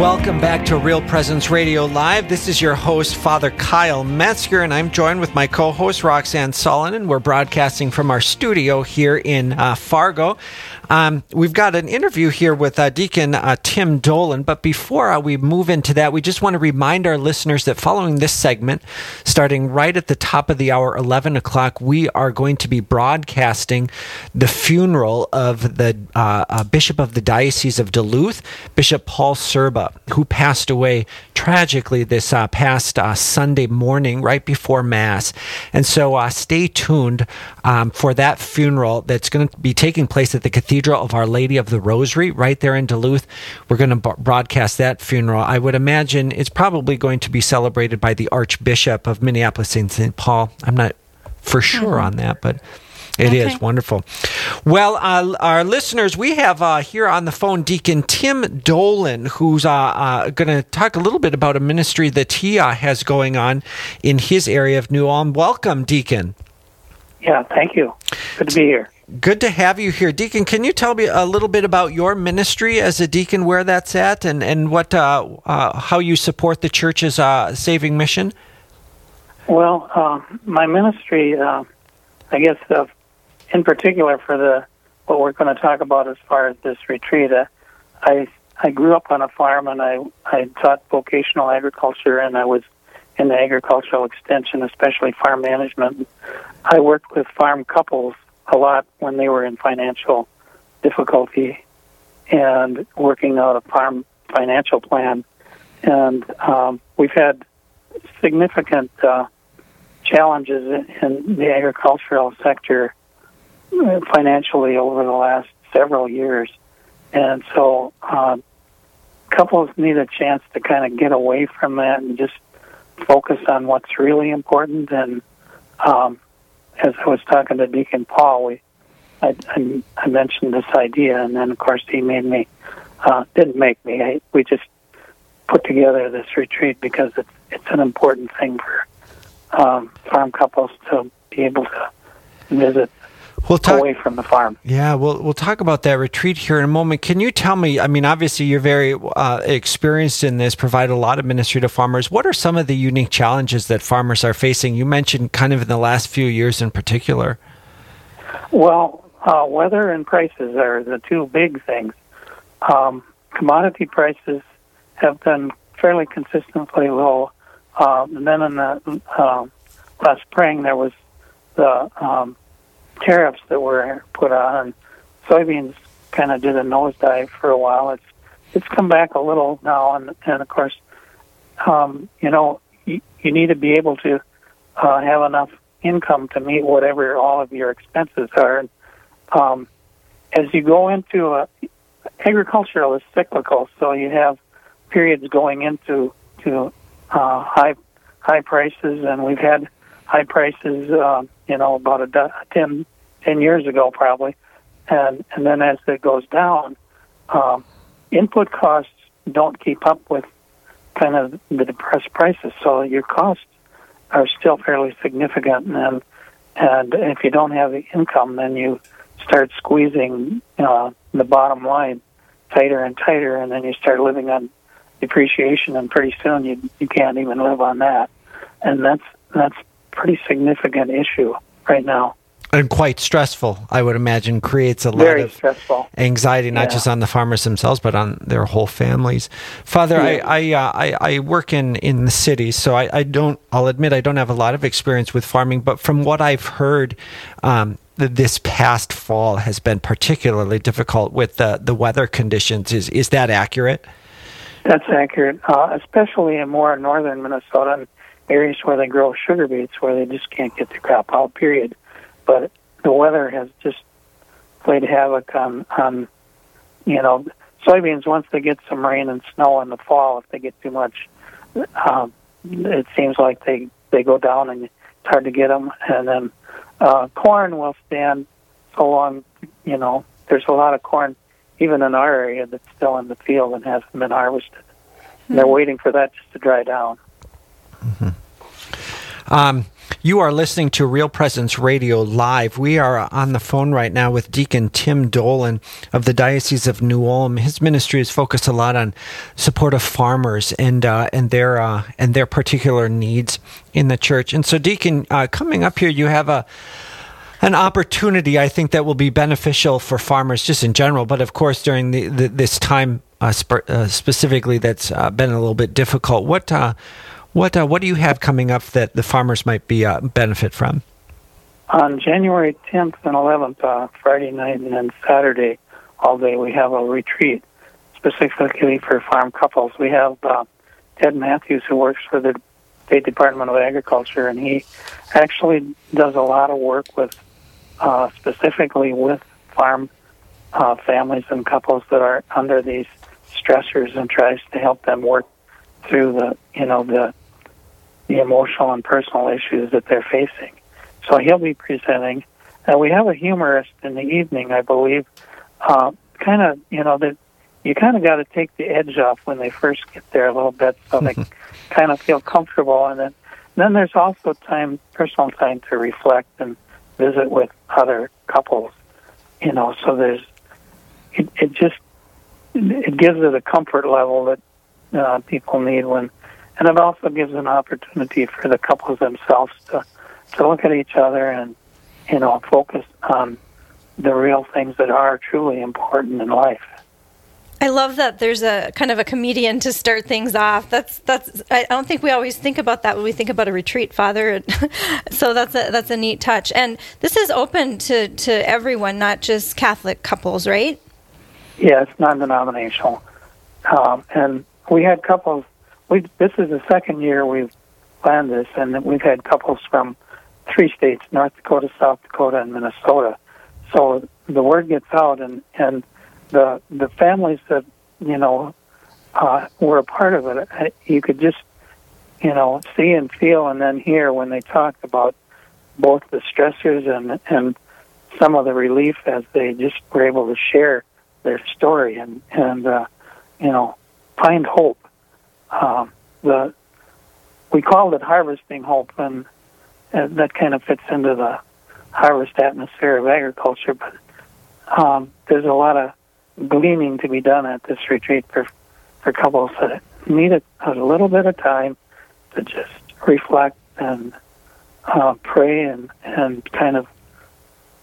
Welcome back to Real Presence Radio Live. This is your host, Father Kyle Metzger, and I'm joined with my co host, Roxanne Salonen. And we're broadcasting from our studio here in uh, Fargo. Um, we've got an interview here with uh, Deacon uh, Tim Dolan, but before uh, we move into that, we just want to remind our listeners that following this segment, starting right at the top of the hour, 11 o'clock, we are going to be broadcasting the funeral of the uh, uh, Bishop of the Diocese of Duluth, Bishop Paul Sirba, who passed away tragically this uh, past Sunday morning, right before Mass. And so stay tuned um, for that funeral that's going to be taking place at the Cathedral of Our Lady of the Rosary right there in Duluth. We're going to broadcast that funeral. I would imagine it's probably going to be celebrated by the Archbishop of Minneapolis St. Paul. I'm not for sure mm-hmm. on that, but it okay. is wonderful. Well, uh, our listeners, we have uh, here on the phone Deacon Tim Dolan, who's uh, uh going to talk a little bit about a ministry that he uh, has going on in his area of New Ulm. Welcome, Deacon. Yeah, thank you. Good to be here. Good to have you here, Deacon. Can you tell me a little bit about your ministry as a deacon, where that's at, and and what uh, uh, how you support the church's uh, saving mission? Well, uh, my ministry, uh, I guess, uh, in particular for the what we're going to talk about as far as this retreat, I I grew up on a farm and I I taught vocational agriculture and I was in the agricultural extension, especially farm management. I worked with farm couples a lot when they were in financial difficulty and working out a farm financial plan. And um, we've had significant uh, challenges in the agricultural sector uh, financially over the last several years. And so uh, couples need a chance to kind of get away from that and just focus on what's really important and um, as I was talking to Deacon Paul, we I, I, I mentioned this idea, and then of course he made me uh, didn't make me. I, we just put together this retreat because it's it's an important thing for um, farm couples to be able to visit we'll talk, away from the farm. Yeah, we'll we'll talk about that retreat here in a moment. Can you tell me? I mean, obviously you're very uh, experienced in this, provide a lot of ministry to farmers. What are some of the unique challenges that farmers are facing? You mentioned kind of in the last few years in particular. Well, uh, weather and prices are the two big things. Um, commodity prices have been fairly consistently low. Um, and then in the uh, last spring, there was the um, tariffs that were put on, soybeans kind of did a nosedive for a while. It's it's come back a little now, and and of course, um, you know, you, you need to be able to uh, have enough income to meet whatever all of your expenses are. And, um, as you go into a, agricultural is cyclical, so you have periods going into to uh, high high prices, and we've had high prices, uh, you know, about a 10, 10 years ago probably, and and then as it goes down, um, input costs don't keep up with kind of the depressed prices, so your costs are still fairly significant, and and if you don't have the income, then you start squeezing uh, the bottom line tighter and tighter, and then you start living on depreciation, and pretty soon you you can't even live on that, and that's that's pretty significant issue right now. And quite stressful, I would imagine, creates a Very lot of stressful. anxiety, not yeah. just on the farmers themselves, but on their whole families. Father, yeah. I I, uh, I, I work in in the city, so I, I don't. I'll admit I don't have a lot of experience with farming, but from what I've heard, um, this past fall has been particularly difficult with the the weather conditions. Is is that accurate? That's accurate, uh, especially in more northern Minnesota areas where they grow sugar beets where they just can't get the crop out. Period. But the weather has just played havoc on on you know soybeans. Once they get some rain and snow in the fall, if they get too much, um, it seems like they they go down and it's hard to get them. And then uh, corn will stand so long. You know, there's a lot of corn even in our area that's still in the field and hasn't been harvested. Mm-hmm. They're waiting for that just to dry down. Mm-hmm. Um, you are listening to Real Presence Radio Live. We are on the phone right now with Deacon Tim Dolan of the Diocese of New Ulm. His ministry is focused a lot on support of farmers and uh, and their uh, and their particular needs in the church. And so, Deacon, uh, coming up here, you have a an opportunity I think that will be beneficial for farmers just in general, but of course during the, the this time uh, sp- uh, specifically that's uh, been a little bit difficult. What what uh, what do you have coming up that the farmers might be uh, benefit from? On January 10th and 11th, uh, Friday night and then Saturday, all day, we have a retreat specifically for farm couples. We have uh, Ted Matthews who works for the State Department of Agriculture, and he actually does a lot of work with uh, specifically with farm uh, families and couples that are under these stressors and tries to help them work through the you know the the emotional and personal issues that they're facing. So he'll be presenting. And we have a humorist in the evening, I believe. Uh, kind of, you know, that you kind of got to take the edge off when they first get there a little bit, so they kind of feel comfortable. And then, then there's also time, personal time to reflect and visit with other couples. You know, so there's it. It just it gives it a comfort level that uh, people need when and it also gives an opportunity for the couples themselves to to look at each other and you know focus on the real things that are truly important in life. I love that there's a kind of a comedian to start things off. That's that's I don't think we always think about that when we think about a retreat, Father. so that's a that's a neat touch. And this is open to to everyone, not just Catholic couples, right? Yeah, it's non-denominational, um, and we had couples we this is the second year we've planned this, and we've had couples from three states: North Dakota, South Dakota, and Minnesota. So the word gets out, and and the the families that you know uh, were a part of it, you could just you know see and feel, and then hear when they talked about both the stressors and and some of the relief as they just were able to share their story and and uh, you know find hope um, the we called it harvesting hope, and, and that kind of fits into the harvest atmosphere of agriculture. But um, there's a lot of gleaning to be done at this retreat for for couples that need a, a little bit of time to just reflect and uh, pray and and kind of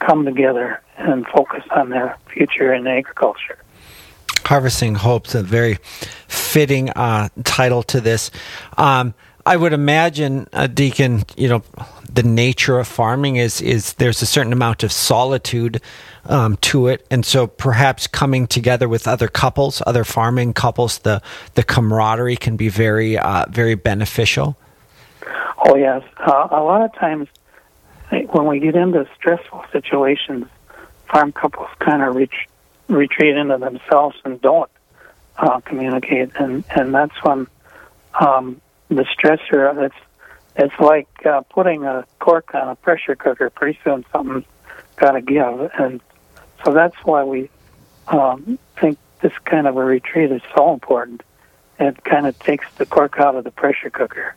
come together and focus on their future in agriculture. Harvesting Hope's a very fitting uh, title to this. Um, I would imagine, uh, Deacon, you know, the nature of farming is is there's a certain amount of solitude um, to it, and so perhaps coming together with other couples, other farming couples, the the camaraderie can be very uh, very beneficial. Oh yes, uh, a lot of times when we get into stressful situations, farm couples kind of retreat into themselves and don't uh, communicate, and and that's when um, the stressor. It's it's like uh, putting a cork on a pressure cooker. Pretty soon something's got to give, and so that's why we um, think this kind of a retreat is so important. It kind of takes the cork out of the pressure cooker.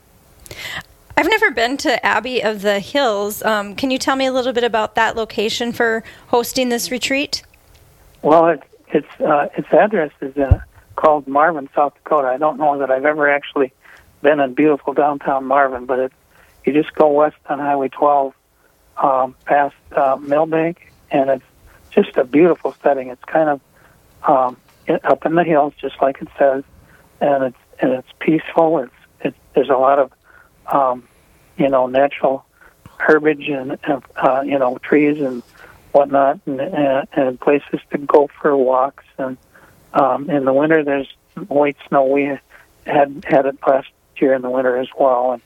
I've never been to Abbey of the Hills. Um, can you tell me a little bit about that location for hosting this retreat? Well, it, it's uh, its address is uh, called Marvin, South Dakota. I don't know that I've ever actually been in beautiful downtown Marvin, but it, you just go west on Highway 12 um, past uh, Milbank, and it's just a beautiful setting. It's kind of um, up in the hills, just like it says, and it's and it's peaceful. It's it, there's a lot of um, you know natural herbage and uh, you know trees and whatnot, and, and, and places to go for walks. And um, in the winter, there's white snow. We had had it last year in the winter as well, and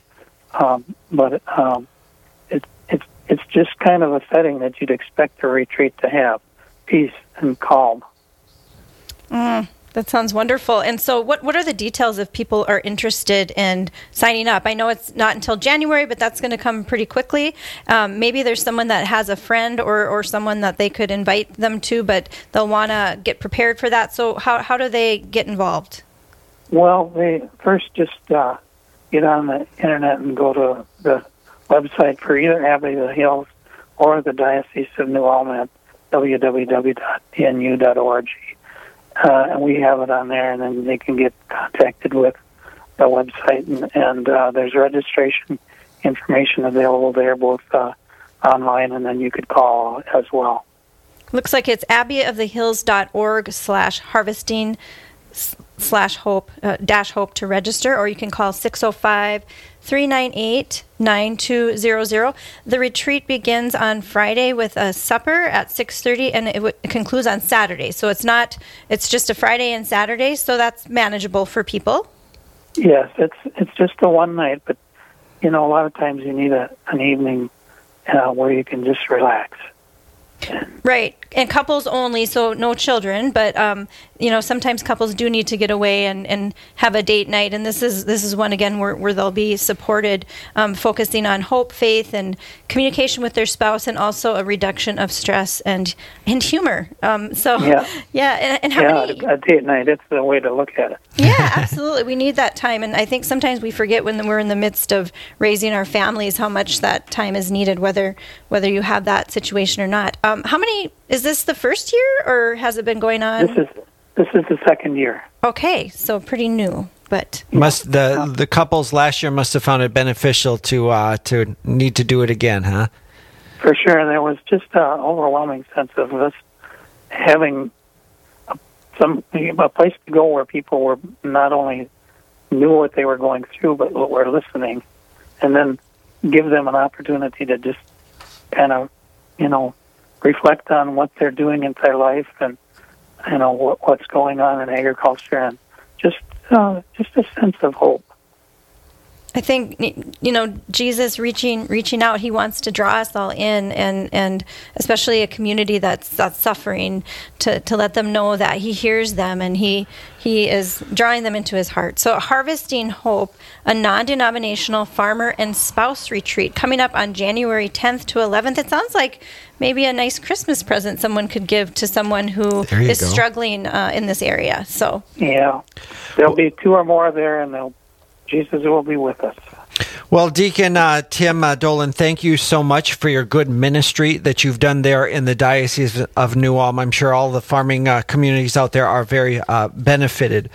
um, but um, it, it's it's just kind of a setting that you'd expect a retreat to have, peace and calm. Mm, That sounds wonderful. And so, what, what are the details if people are interested in signing up? I know it's not until January, but that's going to come pretty quickly. Um, maybe there's someone that has a friend or, or someone that they could invite them to, but they'll want to get prepared for that. So, how, how do they get involved? Well, they first just uh, get on the internet and go to the website for either Abbey of the Hills or the Diocese of New Ulm at www.dnu.org uh, and we have it on there, and then they can get contacted with the website, and, and uh, there's registration information available there, both uh, online and then you could call as well. Looks like it's abbeyofthehills.org slash harvesting slash hope uh, dash hope to register, or you can call 605 398 9200. The retreat begins on Friday with a supper at 6:30 and it, w- it, concludes on Saturday. So it's not it's just a Friday and Saturday, so that's manageable for people. Yes, it's it's just a one night, but you know a lot of times you need a, an evening uh, where you can just relax. Right, and couples only, so no children. But um, you know, sometimes couples do need to get away and, and have a date night, and this is this is one again where, where they'll be supported, um, focusing on hope, faith, and communication with their spouse, and also a reduction of stress and and humor. Um, so yeah, yeah, and, and how yeah, many, a date night. That's the way to look at it. Yeah, absolutely. we need that time, and I think sometimes we forget when we're in the midst of raising our families how much that time is needed, whether whether you have that situation or not. Um, how many is this the first year, or has it been going on? This is this is the second year. Okay, so pretty new, but must the the couples last year must have found it beneficial to uh, to need to do it again, huh? For sure, there was just an overwhelming sense of us having a, some a place to go where people were not only knew what they were going through, but were listening, and then give them an opportunity to just kind of, you know, reflect on what they're doing in their life and you know what, what's going on in agriculture and just uh, just a sense of hope. I think you know Jesus reaching reaching out. He wants to draw us all in, and and especially a community that's that's suffering to to let them know that He hears them and He He is drawing them into His heart. So harvesting hope, a non-denominational farmer and spouse retreat coming up on January 10th to 11th. It sounds like maybe a nice Christmas present someone could give to someone who is go. struggling uh, in this area. So yeah, there'll be two or more there, and they'll Jesus will be with us. Well, Deacon uh, Tim uh, Dolan, thank you so much for your good ministry that you've done there in the Diocese of New Ulm. I'm sure all the farming uh, communities out there are very uh, benefited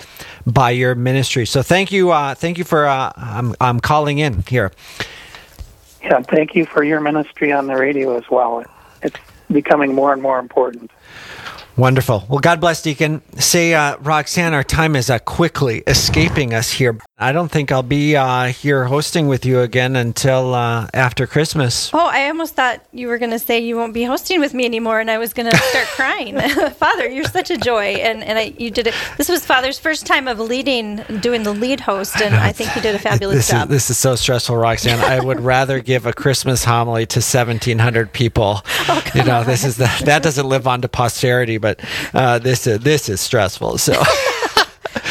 by your ministry. So thank you, uh, thank you for uh, I'm, I'm calling in here. Yeah, thank you for your ministry on the radio as well. It's becoming more and more important. Wonderful. Well, God bless, Deacon. Say, uh, Roxanne, our time is uh, quickly escaping us here. I don't think I'll be uh, here hosting with you again until uh, after Christmas. Oh, I almost thought you were going to say you won't be hosting with me anymore, and I was going to start crying. Father, you're such a joy, and and I, you did it. This was Father's first time of leading, doing the lead host, and I think he did a fabulous this job. Is, this is so stressful, Roxanne. I would rather give a Christmas homily to 1,700 people. Oh, you know, this is the, that doesn't live on to posterity, but uh, this is this is stressful. So.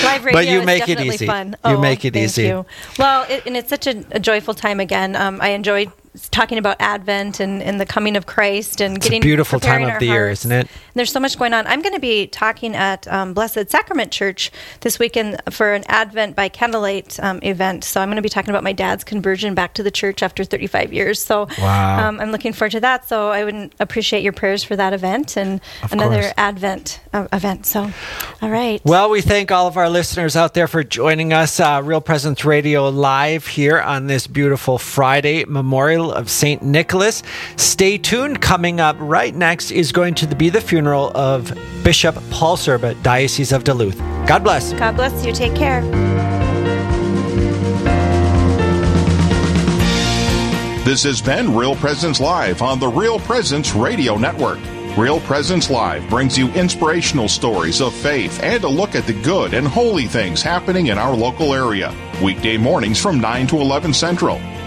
Live radio but you make it easy. Fun. You oh, make it easy. You. Well, it, and it's such a, a joyful time again. Um, I enjoyed talking about Advent and, and the coming of Christ and it's getting a beautiful time of the year, isn't it? And there's so much going on. I'm going to be talking at um, Blessed Sacrament Church this weekend for an Advent by candlelight um, event. So I'm going to be talking about my dad's conversion back to the church after 35 years. So wow. um, I'm looking forward to that. So I would appreciate your prayers for that event and of another course. Advent uh, event. So, all right. Well, we thank all of our listeners out there for joining us, uh, Real Presence Radio live here on this beautiful Friday memorial of Saint Nicholas. Stay tuned. Coming up right next is going to be the funeral of Bishop Paul Sirba, Diocese of Duluth. God bless. God bless you. Take care. This has been Real Presence Live on the Real Presence Radio Network. Real Presence Live brings you inspirational stories of faith and a look at the good and holy things happening in our local area. Weekday mornings from 9 to 11 Central.